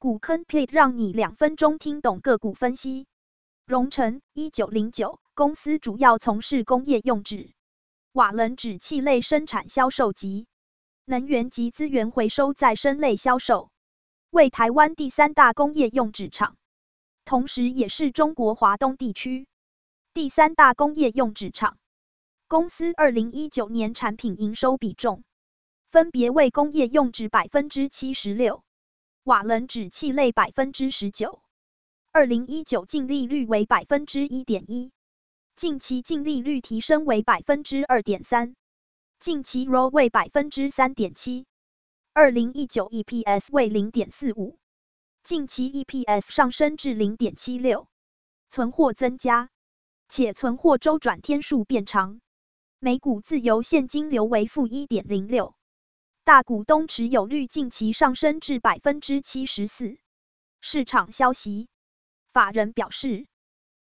股坑 plate 让你两分钟听懂个股分析。荣成，一九零九，公司主要从事工业用纸、瓦楞纸器类生产销售及能源及资源回收再生类销售，为台湾第三大工业用纸厂，同时也是中国华东地区第三大工业用纸厂。公司二零一九年产品营收比重分别为工业用纸百分之七十六。瓦楞纸气类百分之十九，二零一九净利率为百分之一点一，近期净利率提升为百分之二点三，近期 ROE 为百分之三点七，二零一九 EPS 为零点四五，近期 EPS 上升至零点七六，存货增加，且存货周转天数变长，每股自由现金流为负一点零六。大股东持有率近期上升至百分之七十四。市场消息，法人表示，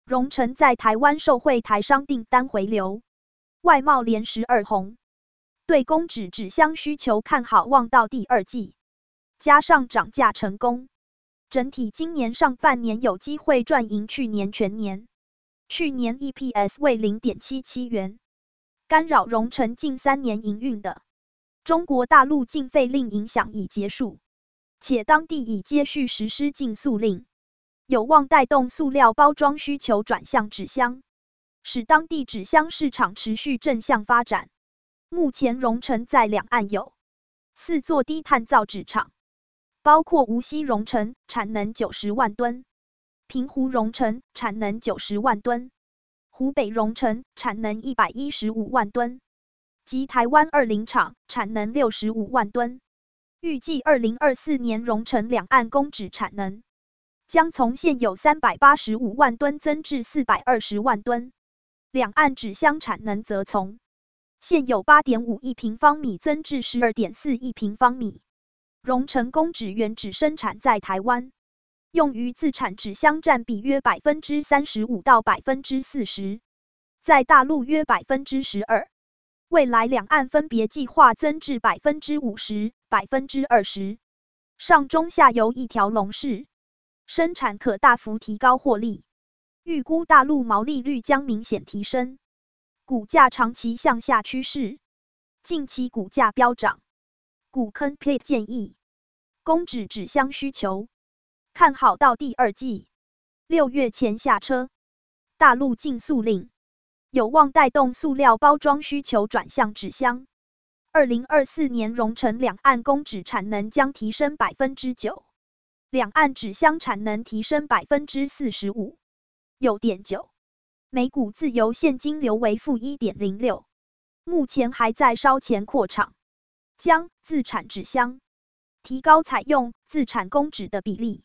荣成在台湾受惠台商订单回流，外贸连十二红，对公纸纸箱需求看好望到第二季，加上涨价成功，整体今年上半年有机会赚赢去年全年。去年 EPS 为零点七七元，干扰荣成近三年营运的。中国大陆禁废令影响已结束，且当地已接续实施禁塑令，有望带动塑料包装需求转向纸箱，使当地纸箱市场持续正向发展。目前荣成在两岸有。四座低碳造纸厂，包括无锡荣成产能九十万吨，平湖荣成产能九十万吨，湖北荣成产能一百一十五万吨。及台湾二林厂产能六十五万吨，预计二零二四年荣成两岸工纸产能将从现有三百八十五万吨增至四百二十万吨，两岸纸箱产能则从现有八点五亿平方米增至十二点四亿平方米。荣成公纸原纸生产在台湾，用于自产纸箱占比约百分之三十五到百分之四十，在大陆约百分之十二。未来两岸分别计划增至百分之五十、百分之二十，上中下游一条龙式生产可大幅提高获利，预估大陆毛利率将明显提升，股价长期向下趋势，近期股价飙涨。股坑 p i t 建议，公纸纸箱需求。看好到第二季，六月前下车，大陆禁塑令。有望带动塑料包装需求转向纸箱。二零二四年荣成两岸工纸产能将提升百分之九，两岸纸箱产能提升百分之四十五。有点九，每股自由现金流为负一点零六，目前还在烧钱扩厂，将自产纸箱提高采用自产工纸的比例，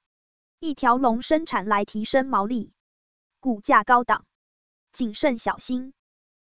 一条龙生产来提升毛利，股价高档。谨慎小心。